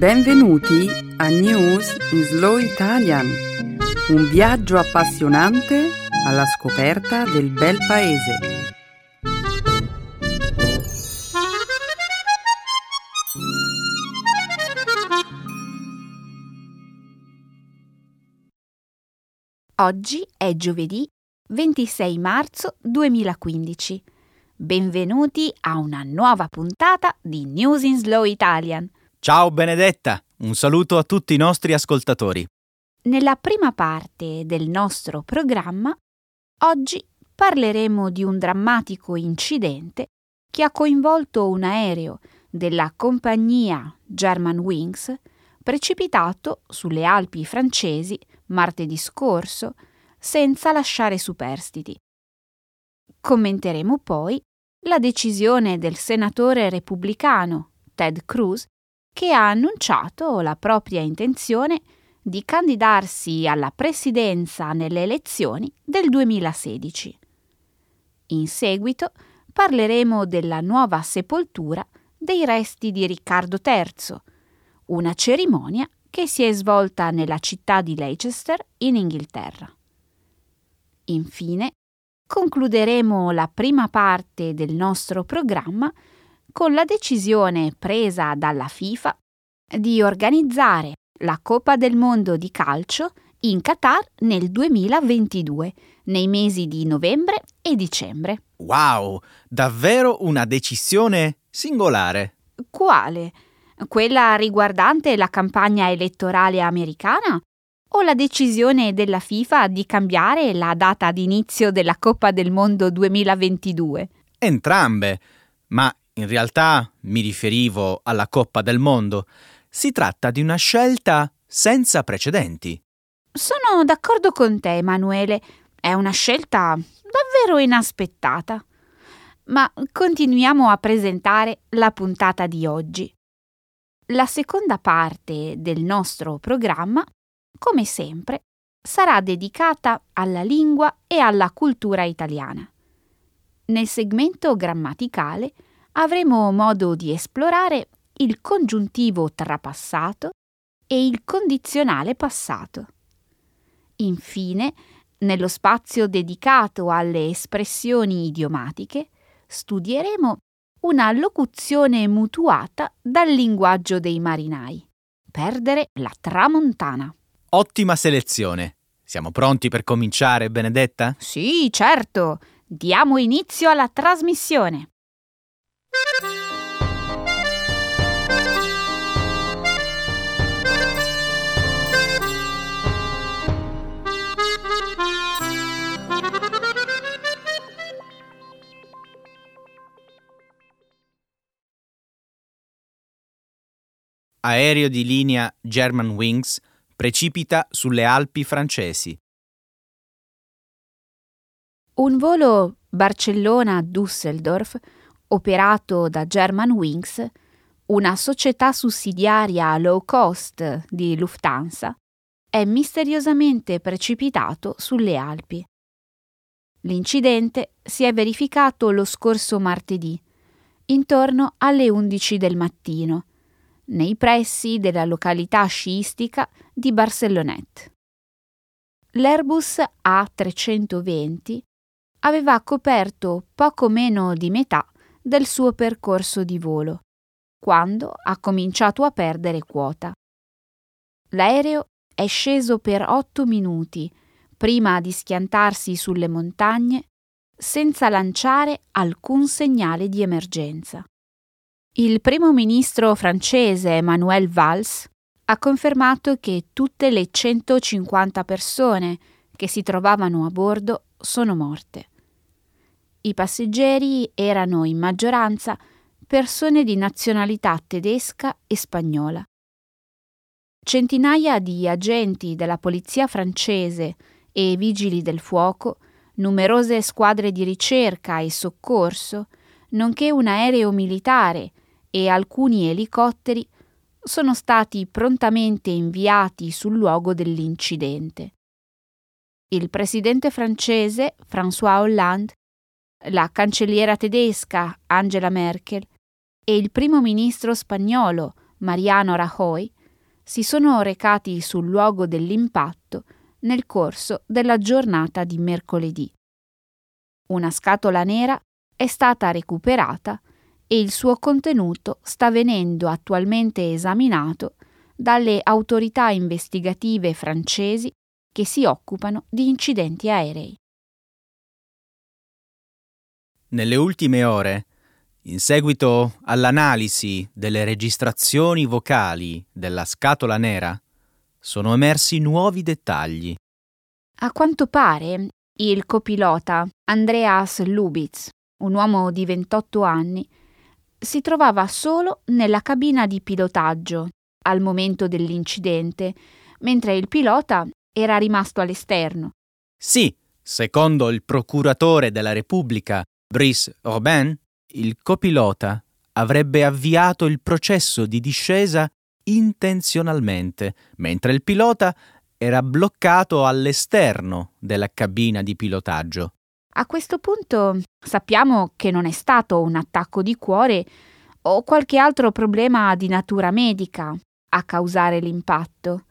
Benvenuti a News in Slow Italian, un viaggio appassionante alla scoperta del bel paese. Oggi è giovedì 26 marzo 2015. Benvenuti a una nuova puntata di News in Slow Italian. Ciao Benedetta, un saluto a tutti i nostri ascoltatori. Nella prima parte del nostro programma, oggi parleremo di un drammatico incidente che ha coinvolto un aereo della compagnia Germanwings precipitato sulle Alpi francesi martedì scorso senza lasciare superstiti. Commenteremo poi la decisione del senatore repubblicano Ted Cruz che ha annunciato la propria intenzione di candidarsi alla presidenza nelle elezioni del 2016. In seguito parleremo della nuova sepoltura dei resti di Riccardo III, una cerimonia che si è svolta nella città di Leicester in Inghilterra. Infine, concluderemo la prima parte del nostro programma con la decisione presa dalla FIFA di organizzare la Coppa del Mondo di calcio in Qatar nel 2022, nei mesi di novembre e dicembre. Wow, davvero una decisione singolare. Quale? Quella riguardante la campagna elettorale americana o la decisione della FIFA di cambiare la data d'inizio della Coppa del Mondo 2022? Entrambe, ma in realtà mi riferivo alla Coppa del Mondo. Si tratta di una scelta senza precedenti. Sono d'accordo con te, Emanuele. È una scelta davvero inaspettata. Ma continuiamo a presentare la puntata di oggi. La seconda parte del nostro programma, come sempre, sarà dedicata alla lingua e alla cultura italiana. Nel segmento grammaticale avremo modo di esplorare il congiuntivo trapassato e il condizionale passato. Infine, nello spazio dedicato alle espressioni idiomatiche, studieremo una locuzione mutuata dal linguaggio dei marinai. Perdere la tramontana. Ottima selezione. Siamo pronti per cominciare, Benedetta? Sì, certo. Diamo inizio alla trasmissione. Aereo di linea Germanwings precipita sulle Alpi francesi. Un volo Barcellona-Düsseldorf operato da Germanwings, una società sussidiaria low cost di Lufthansa, è misteriosamente precipitato sulle Alpi. L'incidente si è verificato lo scorso martedì, intorno alle 11 del mattino, nei pressi della località sciistica di Barcelonette. L'Airbus A320 aveva coperto poco meno di metà del suo percorso di volo, quando ha cominciato a perdere quota. L'aereo è sceso per otto minuti prima di schiantarsi sulle montagne senza lanciare alcun segnale di emergenza. Il primo ministro francese Emmanuel Valls ha confermato che tutte le 150 persone che si trovavano a bordo sono morte. I passeggeri erano in maggioranza persone di nazionalità tedesca e spagnola. Centinaia di agenti della polizia francese e vigili del fuoco, numerose squadre di ricerca e soccorso, nonché un aereo militare e alcuni elicotteri sono stati prontamente inviati sul luogo dell'incidente. Il presidente francese François Hollande la cancelliera tedesca Angela Merkel e il primo ministro spagnolo Mariano Rajoy, si sono recati sul luogo dell'impatto nel corso della giornata di mercoledì. Una scatola nera è stata recuperata e il suo contenuto sta venendo attualmente esaminato dalle autorità investigative francesi che si occupano di incidenti aerei. Nelle ultime ore, in seguito all'analisi delle registrazioni vocali della scatola nera, sono emersi nuovi dettagli. A quanto pare, il copilota Andreas Lubitz, un uomo di 28 anni, si trovava solo nella cabina di pilotaggio al momento dell'incidente, mentre il pilota era rimasto all'esterno. Sì, secondo il procuratore della Repubblica, Brice Robin, il copilota avrebbe avviato il processo di discesa intenzionalmente, mentre il pilota era bloccato all'esterno della cabina di pilotaggio. A questo punto sappiamo che non è stato un attacco di cuore o qualche altro problema di natura medica a causare l'impatto.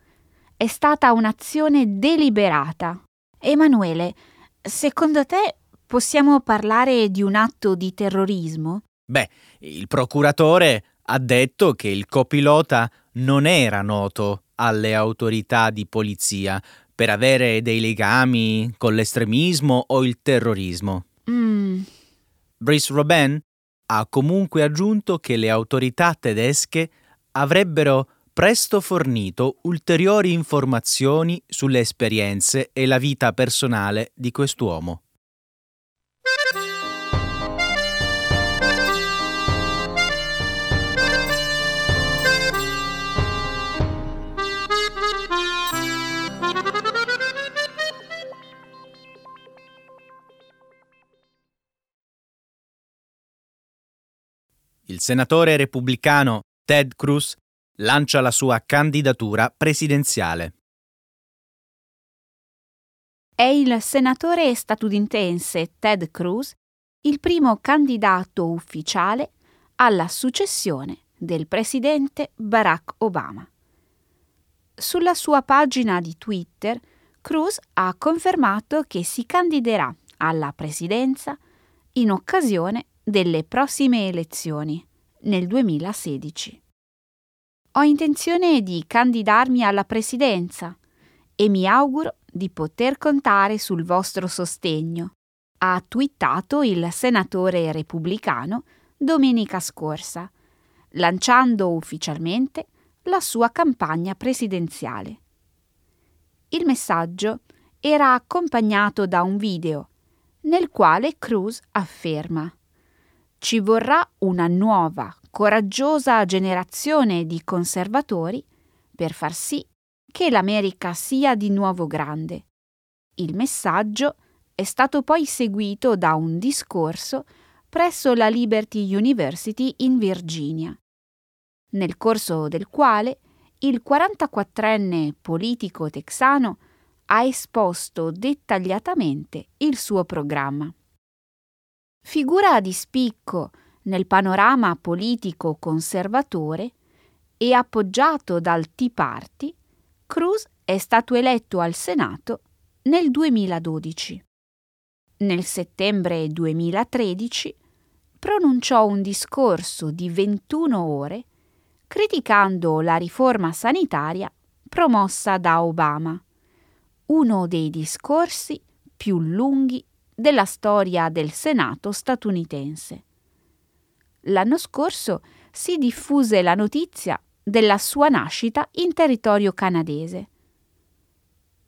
È stata un'azione deliberata. Emanuele, secondo te possiamo parlare di un atto di terrorismo? Beh, il procuratore ha detto che il copilota non era noto alle autorità di polizia per avere dei legami con l'estremismo o il terrorismo. Mm. Brice Robin ha comunque aggiunto che le autorità tedesche avrebbero presto fornito ulteriori informazioni sulle esperienze e la vita personale di quest'uomo. Il senatore repubblicano Ted Cruz lancia la sua candidatura presidenziale. È il senatore statunitense Ted Cruz il primo candidato ufficiale alla successione del presidente Barack Obama. Sulla sua pagina di Twitter, Cruz ha confermato che si candiderà alla presidenza in occasione delle prossime elezioni nel 2016. Ho intenzione di candidarmi alla presidenza e mi auguro di poter contare sul vostro sostegno, ha twittato il senatore repubblicano domenica scorsa, lanciando ufficialmente la sua campagna presidenziale. Il messaggio era accompagnato da un video nel quale Cruz afferma ci vorrà una nuova, coraggiosa generazione di conservatori per far sì che l'America sia di nuovo grande. Il messaggio è stato poi seguito da un discorso presso la Liberty University in Virginia, nel corso del quale il 44enne politico texano ha esposto dettagliatamente il suo programma. Figura di spicco nel panorama politico conservatore e appoggiato dal Tea Party, Cruz è stato eletto al Senato nel 2012. Nel settembre 2013 pronunciò un discorso di 21 ore criticando la riforma sanitaria promossa da Obama, uno dei discorsi più lunghi della storia del Senato statunitense. L'anno scorso si diffuse la notizia della sua nascita in territorio canadese.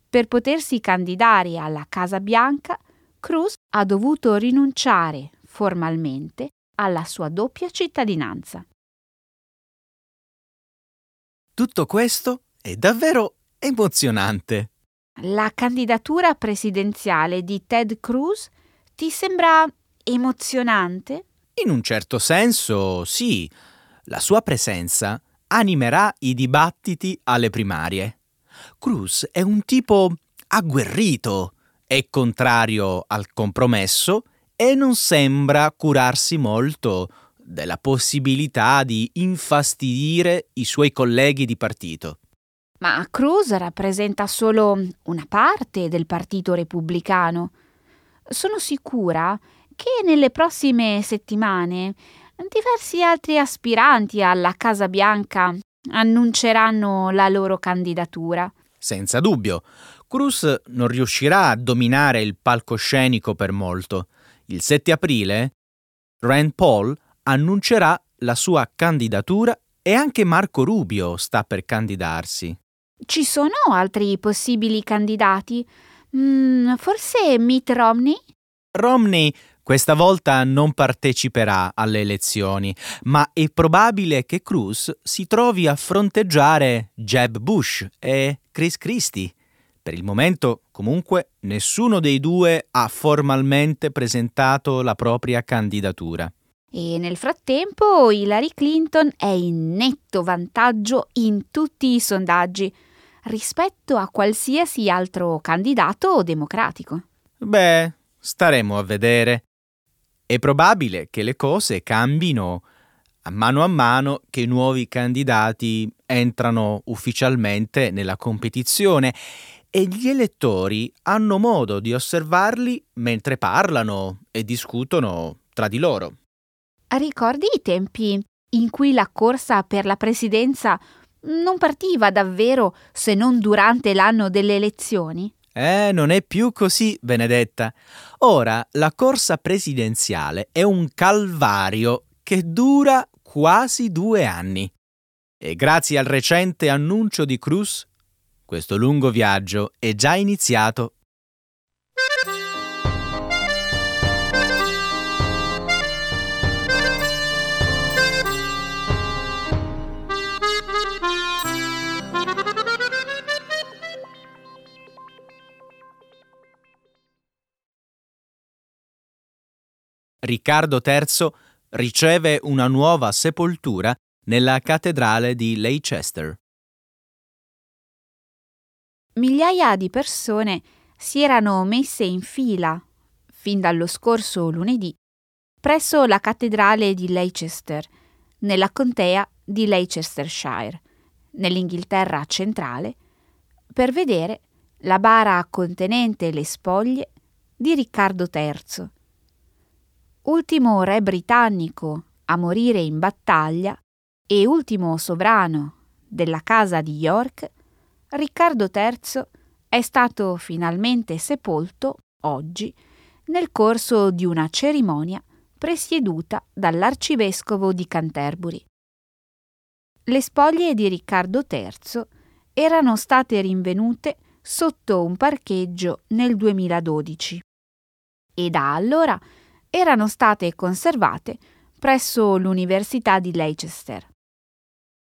Per potersi candidare alla Casa Bianca, Cruz ha dovuto rinunciare formalmente alla sua doppia cittadinanza. Tutto questo è davvero emozionante. La candidatura presidenziale di Ted Cruz ti sembra emozionante? In un certo senso, sì. La sua presenza animerà i dibattiti alle primarie. Cruz è un tipo agguerrito, è contrario al compromesso e non sembra curarsi molto della possibilità di infastidire i suoi colleghi di partito. Ma Cruz rappresenta solo una parte del Partito Repubblicano. Sono sicura che nelle prossime settimane diversi altri aspiranti alla Casa Bianca annunceranno la loro candidatura. Senza dubbio, Cruz non riuscirà a dominare il palcoscenico per molto. Il 7 aprile Rand Paul annuncerà la sua candidatura e anche Marco Rubio sta per candidarsi. Ci sono altri possibili candidati? Mm, forse Mitt Romney? Romney questa volta non parteciperà alle elezioni, ma è probabile che Cruz si trovi a fronteggiare Jeb Bush e Chris Christie. Per il momento, comunque, nessuno dei due ha formalmente presentato la propria candidatura. E nel frattempo Hillary Clinton è in netto vantaggio in tutti i sondaggi rispetto a qualsiasi altro candidato democratico. Beh, staremo a vedere. È probabile che le cose cambino a mano a mano che i nuovi candidati entrano ufficialmente nella competizione e gli elettori hanno modo di osservarli mentre parlano e discutono tra di loro. Ricordi i tempi in cui la corsa per la presidenza non partiva davvero se non durante l'anno delle elezioni? Eh, non è più così, Benedetta. Ora la corsa presidenziale è un calvario che dura quasi due anni. E grazie al recente annuncio di Cruz, questo lungo viaggio è già iniziato Riccardo III riceve una nuova sepoltura nella cattedrale di Leicester. Migliaia di persone si erano messe in fila, fin dallo scorso lunedì, presso la cattedrale di Leicester, nella contea di Leicestershire, nell'Inghilterra centrale, per vedere la bara contenente le spoglie di Riccardo III, ultimo re britannico a morire in battaglia e ultimo sovrano della casa di York, Riccardo III è stato finalmente sepolto oggi nel corso di una cerimonia presieduta dall'arcivescovo di Canterbury. Le spoglie di Riccardo III erano state rinvenute sotto un parcheggio nel 2012 e da allora erano state conservate presso l'Università di Leicester.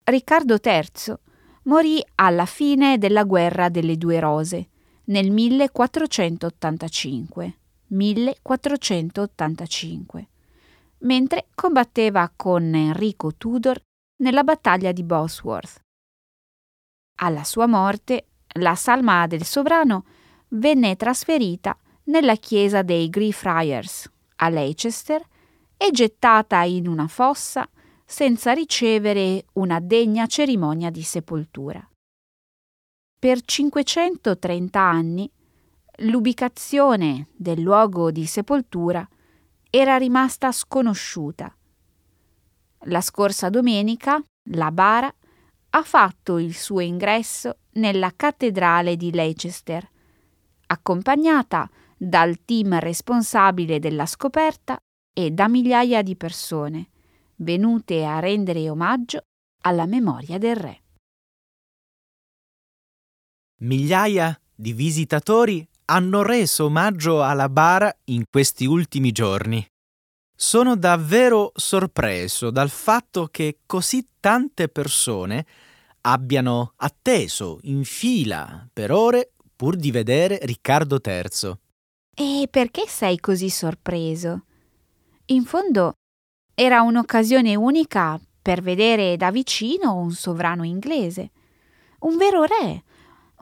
Riccardo III morì alla fine della guerra delle due rose nel 1485. 1485 mentre combatteva con Enrico Tudor nella battaglia di Bosworth. Alla sua morte, la salma del sovrano venne trasferita nella chiesa dei Greyfriars a Leicester e gettata in una fossa senza ricevere una degna cerimonia di sepoltura. Per 530 anni l'ubicazione del luogo di sepoltura era rimasta sconosciuta. La scorsa domenica la bara ha fatto il suo ingresso nella cattedrale di Leicester, accompagnata dal team responsabile della scoperta e da migliaia di persone venute a rendere omaggio alla memoria del re. Migliaia di visitatori hanno reso omaggio alla bara in questi ultimi giorni. Sono davvero sorpreso dal fatto che così tante persone abbiano atteso in fila per ore pur di vedere Riccardo III. E perché sei così sorpreso? In fondo era un'occasione unica per vedere da vicino un sovrano inglese, un vero re,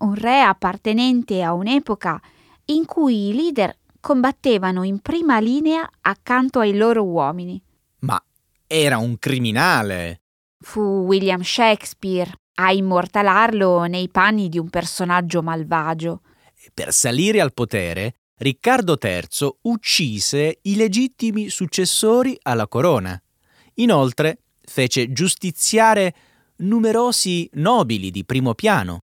un re appartenente a un'epoca in cui i leader combattevano in prima linea accanto ai loro uomini. Ma Era un criminale. Fu William Shakespeare a immortalarlo nei panni di un personaggio malvagio. Per salire al potere, Riccardo III uccise i legittimi successori alla corona. Inoltre fece giustiziare numerosi nobili di primo piano.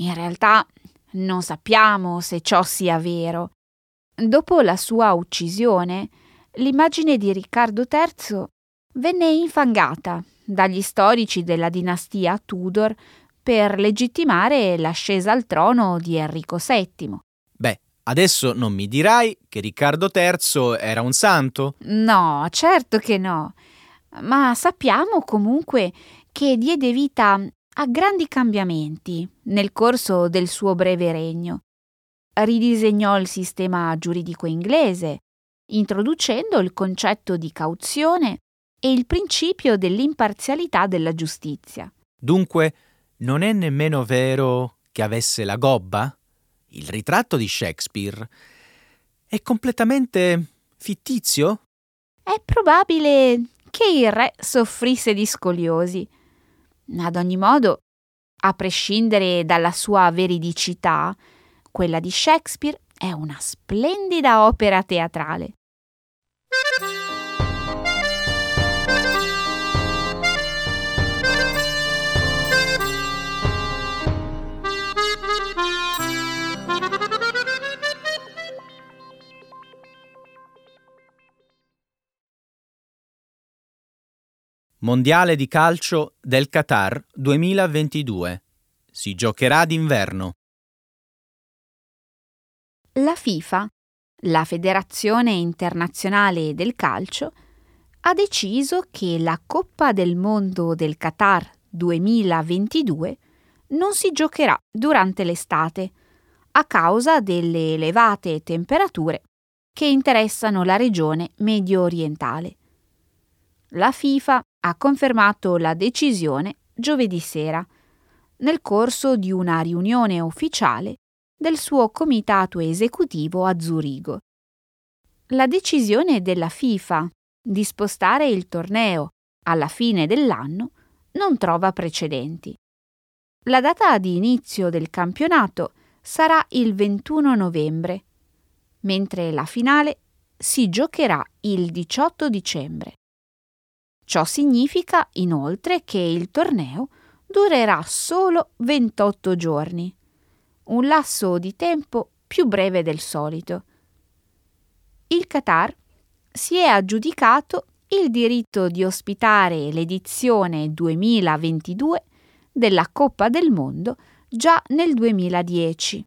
In realtà non sappiamo se ciò sia vero. Dopo la sua uccisione, l'immagine di Riccardo III venne infangata dagli storici della dinastia Tudor per legittimare l'ascesa al trono di Enrico VII. Adesso non mi dirai che Riccardo III era un santo? No, certo che no. Ma sappiamo comunque che diede vita a grandi cambiamenti nel corso del suo breve regno. Ridisegnò il sistema giuridico inglese, introducendo il concetto di cauzione e il principio dell'imparzialità della giustizia. Dunque, non è nemmeno vero che avesse la gobba? Il ritratto di Shakespeare è completamente fittizio? È probabile che il re soffrisse di scoliosi. Ad ogni modo, a prescindere dalla sua veridicità, quella di Shakespeare è una splendida opera teatrale. Mondiale di calcio del Qatar 2022. Si giocherà d'inverno. La FIFA, la Federazione internazionale del calcio, ha deciso che la Coppa del Mondo del Qatar 2022 non si giocherà durante l'estate a causa delle elevate temperature che interessano la regione medio orientale. La FIFA ha confermato la decisione giovedì sera, nel corso di una riunione ufficiale del suo comitato esecutivo a Zurigo. La decisione della FIFA di spostare il torneo alla fine dell'anno non trova precedenti. La data di inizio del campionato sarà il 21 novembre, mentre la finale si giocherà il 18 dicembre. Ciò significa inoltre che il torneo durerà solo 28 giorni, un lasso di tempo più breve del solito. Il Qatar si è aggiudicato il diritto di ospitare l'edizione 2022 della Coppa del Mondo già nel 2010.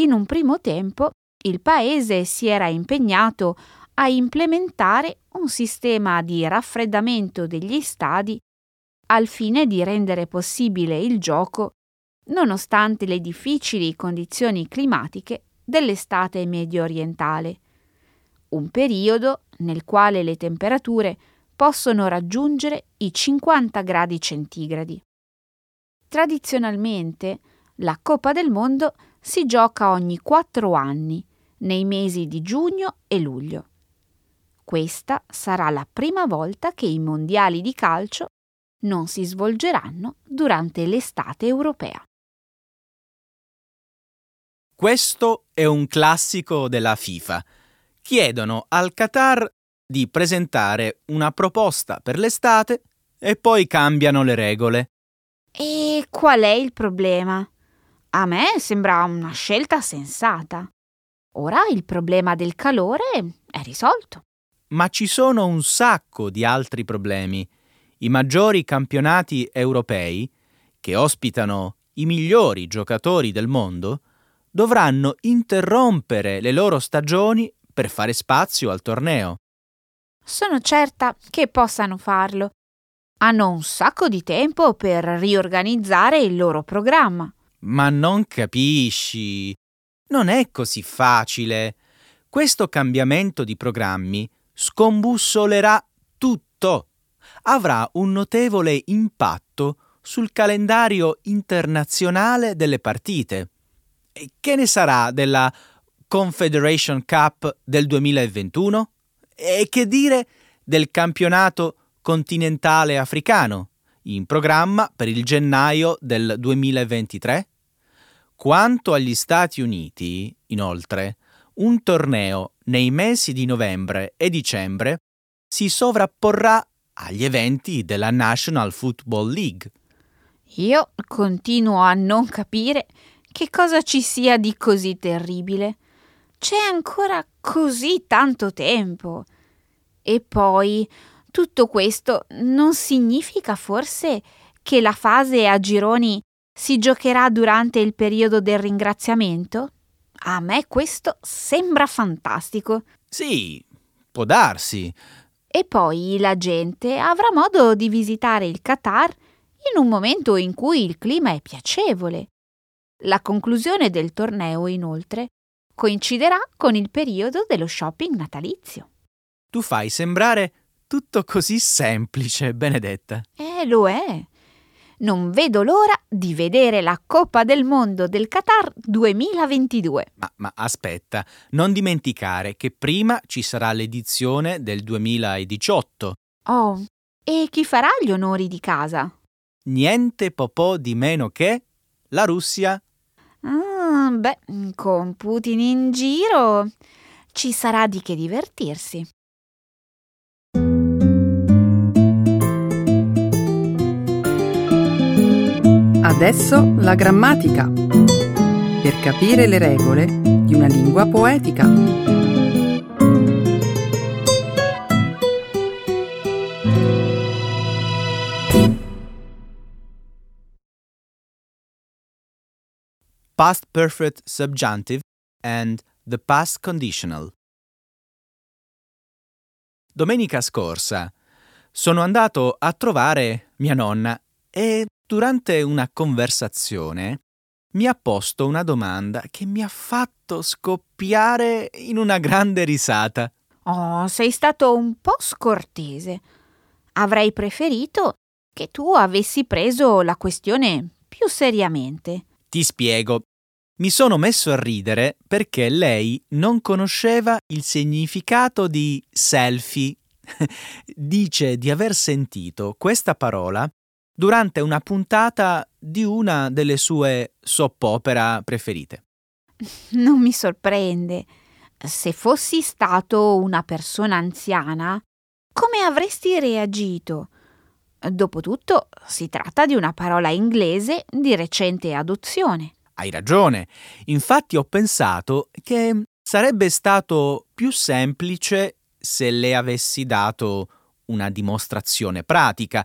In un primo tempo il paese si era impegnato a implementare un sistema di raffreddamento degli stadi al fine di rendere possibile il gioco nonostante le difficili condizioni climatiche dell'estate medio orientale, un periodo nel quale le temperature possono raggiungere i 50 gradi centigradi. Tradizionalmente la Coppa del Mondo si gioca ogni quattro anni, nei mesi di giugno e luglio. Questa sarà la prima volta che i mondiali di calcio non si svolgeranno durante l'estate europea. Questo è un classico della FIFA. Chiedono al Qatar di presentare una proposta per l'estate e poi cambiano le regole. E qual è il problema? A me sembra una scelta sensata. Ora il problema del calore è risolto ma ci sono un sacco di altri problemi. I maggiori campionati europei, che ospitano i migliori giocatori del mondo, dovranno interrompere le loro stagioni per fare spazio al torneo. Sono certa che possano farlo. Hanno un sacco di tempo per riorganizzare il loro programma. Ma non capisci. Non è così facile. Questo cambiamento di programmi scombussolerà tutto. Avrà un notevole impatto sul calendario internazionale delle partite. E che ne sarà della Confederation Cup del 2021? E che dire del campionato continentale africano, in programma per il gennaio del 2023. Quanto agli Stati Uniti, inoltre, un torneo nei mesi di novembre e dicembre si sovrapporrà agli eventi della National Football League. Io continuo a non capire che cosa ci sia di così terribile. C'è ancora così tanto tempo. E poi tutto questo non significa forse che la fase a gironi si giocherà durante il periodo del ringraziamento? A me questo sembra fantastico. Sì, può darsi. E poi la gente avrà modo di visitare il Qatar in un momento in cui il clima è piacevole. La conclusione del torneo, inoltre, coinciderà con il periodo dello shopping natalizio. Tu fai sembrare tutto così semplice, Benedetta. Eh, lo è. Non vedo l'ora di vedere la Coppa del Mondo del Qatar 2022. Ma, ma, aspetta, non dimenticare che prima ci sarà l'edizione del 2018. Oh, e chi farà gli onori di casa? Niente popò di meno che la Russia. Ah, beh, con Putin in giro ci sarà di che divertirsi. Adesso la grammatica. Per capire le regole di una lingua poetica. Past perfect subjunctive and the past conditional. Domenica scorsa sono andato a trovare mia nonna e durante una conversazione mi ha posto una domanda che mi ha fatto scoppiare in una grande risata. Oh, sei stato un po' scortese. Avrei preferito che tu avessi preso la questione più seriamente. Ti spiego. Mi sono messo a ridere perché lei non conosceva il significato di selfie. Dice di aver sentito questa parola durante una puntata di una delle sue soppopera preferite. Non mi sorprende. Se fossi stato una persona anziana, come avresti reagito? Dopotutto si tratta di una parola inglese di recente adozione. Hai ragione. Infatti ho pensato che sarebbe stato più semplice se le avessi dato una dimostrazione pratica,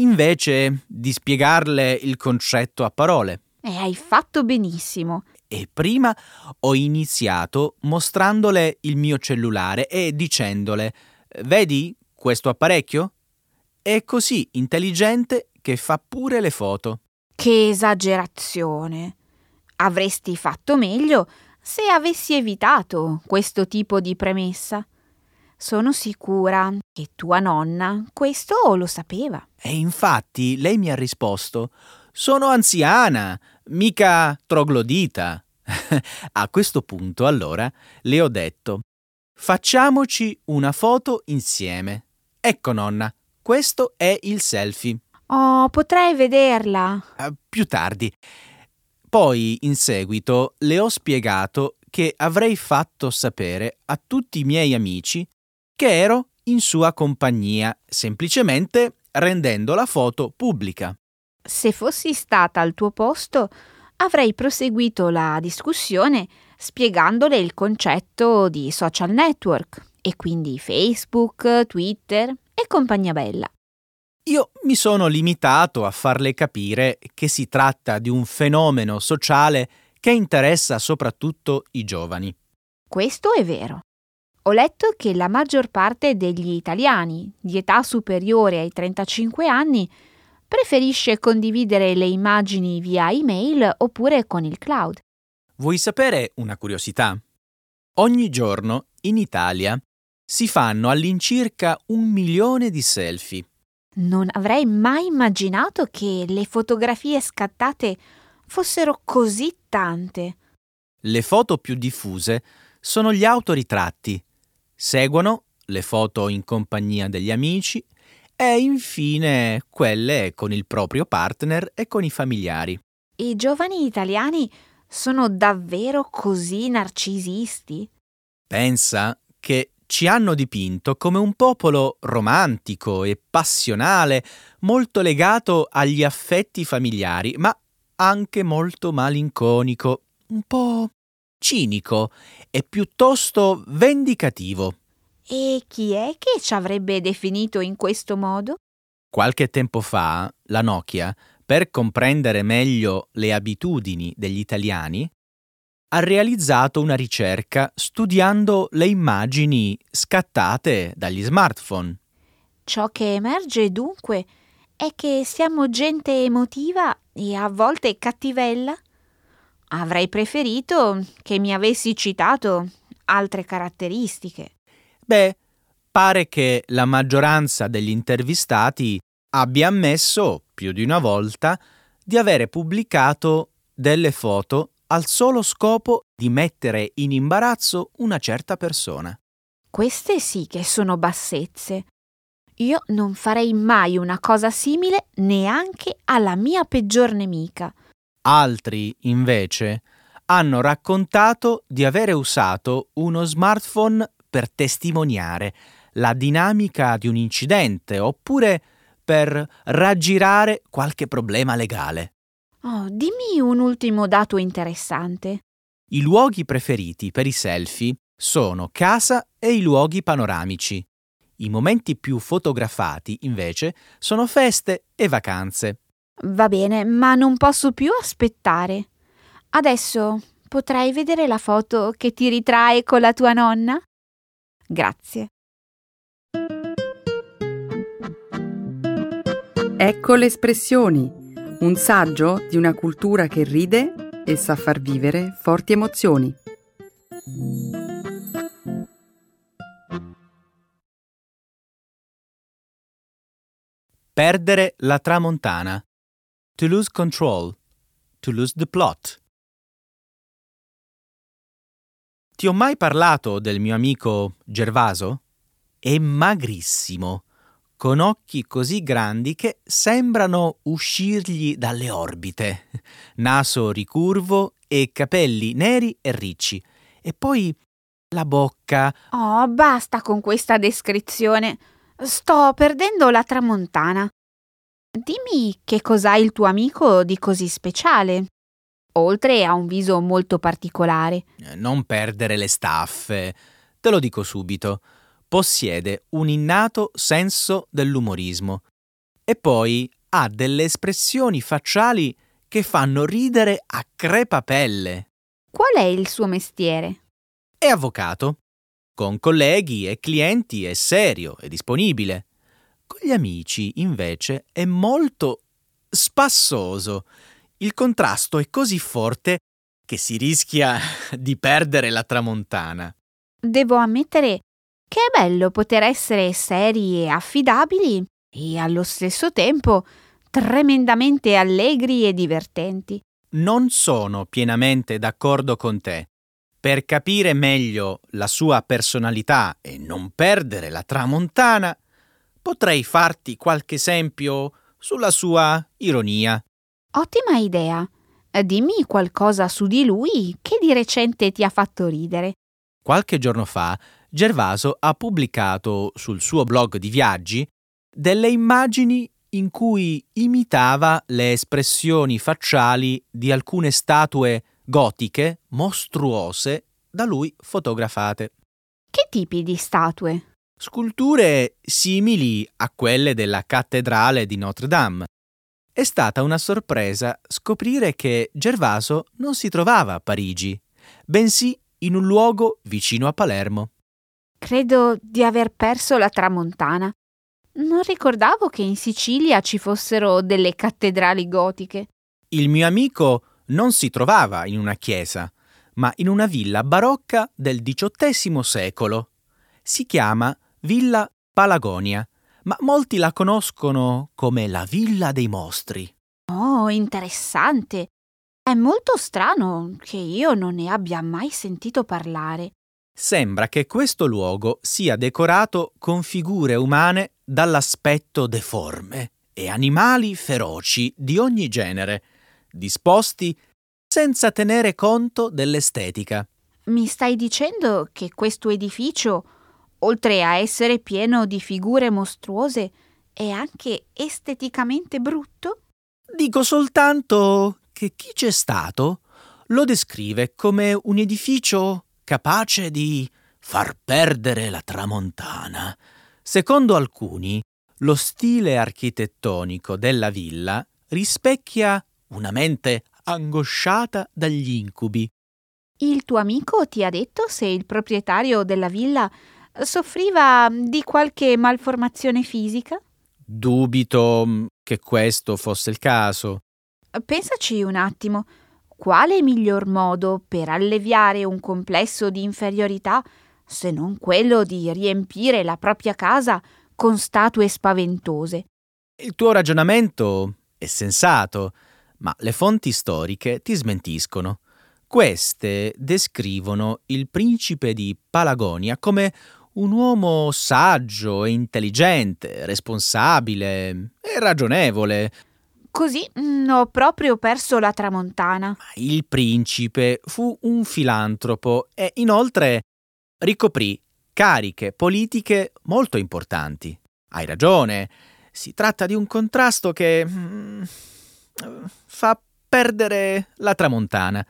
invece di spiegarle il concetto a parole. E hai fatto benissimo. E prima ho iniziato mostrandole il mio cellulare e dicendole Vedi questo apparecchio? È così intelligente che fa pure le foto. Che esagerazione. Avresti fatto meglio se avessi evitato questo tipo di premessa. Sono sicura che tua nonna questo lo sapeva. E infatti lei mi ha risposto: Sono anziana, mica troglodita. A questo punto, allora, le ho detto: Facciamoci una foto insieme. Ecco, nonna, questo è il selfie. Oh, potrei vederla. Uh, più tardi. Poi, in seguito, le ho spiegato che avrei fatto sapere a tutti i miei amici che ero in sua compagnia, semplicemente rendendo la foto pubblica. Se fossi stata al tuo posto, avrei proseguito la discussione spiegandole il concetto di social network e quindi Facebook, Twitter e compagnia bella. Io mi sono limitato a farle capire che si tratta di un fenomeno sociale che interessa soprattutto i giovani. Questo è vero. Ho letto che la maggior parte degli italiani di età superiore ai 35 anni preferisce condividere le immagini via email oppure con il cloud. Vuoi sapere una curiosità? Ogni giorno in Italia si fanno all'incirca un milione di selfie. Non avrei mai immaginato che le fotografie scattate fossero così tante. Le foto più diffuse sono gli autoritratti Seguono le foto in compagnia degli amici e infine quelle con il proprio partner e con i familiari. I giovani italiani sono davvero così narcisisti? Pensa che ci hanno dipinto come un popolo romantico e passionale, molto legato agli affetti familiari, ma anche molto malinconico, un po' cinico e piuttosto vendicativo. E chi è che ci avrebbe definito in questo modo? Qualche tempo fa la Nokia, per comprendere meglio le abitudini degli italiani, ha realizzato una ricerca studiando le immagini scattate dagli smartphone. Ciò che emerge dunque è che siamo gente emotiva e a volte cattivella. Avrei preferito che mi avessi citato altre caratteristiche. Beh, pare che la maggioranza degli intervistati abbia ammesso, più di una volta, di avere pubblicato delle foto al solo scopo di mettere in imbarazzo una certa persona. Queste sì che sono bassezze. Io non farei mai una cosa simile neanche alla mia peggior nemica. Altri, invece, hanno raccontato di avere usato uno smartphone per testimoniare la dinamica di un incidente oppure per raggirare qualche problema legale. Oh, dimmi un ultimo dato interessante. I luoghi preferiti per i selfie sono casa e i luoghi panoramici. I momenti più fotografati, invece, sono feste e vacanze. Va bene, ma non posso più aspettare. Adesso potrei vedere la foto che ti ritrae con la tua nonna? Grazie. Ecco le espressioni, un saggio di una cultura che ride e sa far vivere forti emozioni. Perdere la tramontana. To lose control. To lose the plot. Ti ho mai parlato del mio amico Gervaso? È magrissimo, con occhi così grandi che sembrano uscirgli dalle orbite, naso ricurvo e capelli neri e ricci. E poi la bocca. Oh, basta con questa descrizione. Sto perdendo la tramontana. Dimmi che cos'ha il tuo amico di così speciale, oltre a un viso molto particolare. Eh, non perdere le staffe. Te lo dico subito. Possiede un innato senso dell'umorismo e poi ha delle espressioni facciali che fanno ridere a crepapelle. Qual è il suo mestiere? È avvocato. Con colleghi e clienti è serio e disponibile. Con gli amici, invece, è molto spassoso. Il contrasto è così forte che si rischia di perdere la tramontana. Devo ammettere che è bello poter essere seri e affidabili e allo stesso tempo tremendamente allegri e divertenti. Non sono pienamente d'accordo con te. Per capire meglio la sua personalità e non perdere la tramontana, potrei farti qualche esempio sulla sua ironia. Ottima idea. Dimmi qualcosa su di lui che di recente ti ha fatto ridere. Qualche giorno fa Gervaso ha pubblicato sul suo blog di viaggi delle immagini in cui imitava le espressioni facciali di alcune statue gotiche mostruose da lui fotografate. Che tipi di statue? Sculture simili a quelle della cattedrale di Notre Dame. È stata una sorpresa scoprire che Gervaso non si trovava a Parigi, bensì in un luogo vicino a Palermo. Credo di aver perso la tramontana. Non ricordavo che in Sicilia ci fossero delle cattedrali gotiche. Il mio amico non si trovava in una chiesa, ma in una villa barocca del XVIII secolo. Si chiama Villa Palagonia, ma molti la conoscono come la Villa dei Mostri. Oh, interessante. È molto strano che io non ne abbia mai sentito parlare. Sembra che questo luogo sia decorato con figure umane dall'aspetto deforme e animali feroci di ogni genere, disposti senza tenere conto dell'estetica. Mi stai dicendo che questo edificio, oltre a essere pieno di figure mostruose, è anche esteticamente brutto? Dico soltanto che chi c'è stato lo descrive come un edificio capace di far perdere la tramontana. Secondo alcuni, lo stile architettonico della villa rispecchia una mente angosciata dagli incubi. Il tuo amico ti ha detto se il proprietario della villa soffriva di qualche malformazione fisica? Dubito mm, che questo fosse il caso. Pensaci un attimo. Quale miglior modo per alleviare un complesso di inferiorità se non quello di riempire la propria casa con statue spaventose? Il tuo ragionamento è sensato, ma le fonti storiche ti smentiscono. Queste descrivono il principe di Palagonia come un uomo saggio e intelligente, responsabile e ragionevole. Così mm, ho proprio perso la tramontana. Il principe fu un filantropo e inoltre ricoprì cariche politiche molto importanti. Hai ragione, si tratta di un contrasto che mm, fa perdere la tramontana.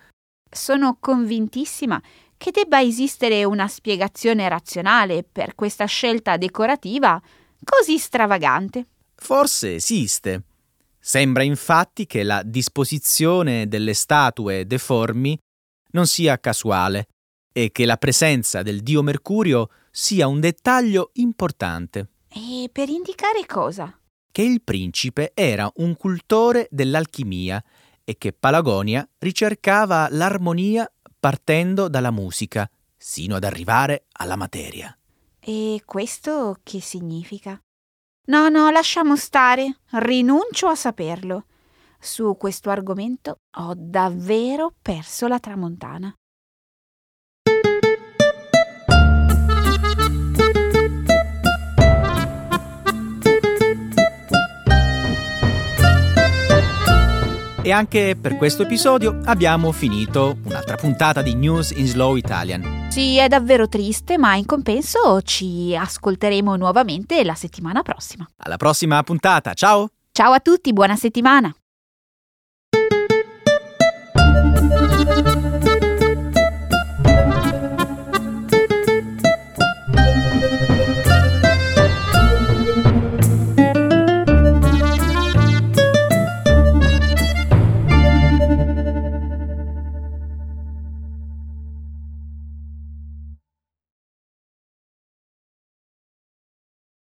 Sono convintissima che debba esistere una spiegazione razionale per questa scelta decorativa così stravagante. Forse esiste. Sembra infatti che la disposizione delle statue deformi non sia casuale e che la presenza del dio Mercurio sia un dettaglio importante. E per indicare cosa? Che il principe era un cultore dell'alchimia e che Palagonia ricercava l'armonia partendo dalla musica, sino ad arrivare alla materia. E questo che significa? No, no, lasciamo stare, rinuncio a saperlo. Su questo argomento ho davvero perso la tramontana. E anche per questo episodio abbiamo finito un'altra puntata di News in Slow Italian. Sì, è davvero triste, ma in compenso ci ascolteremo nuovamente la settimana prossima. Alla prossima puntata, ciao! Ciao a tutti, buona settimana!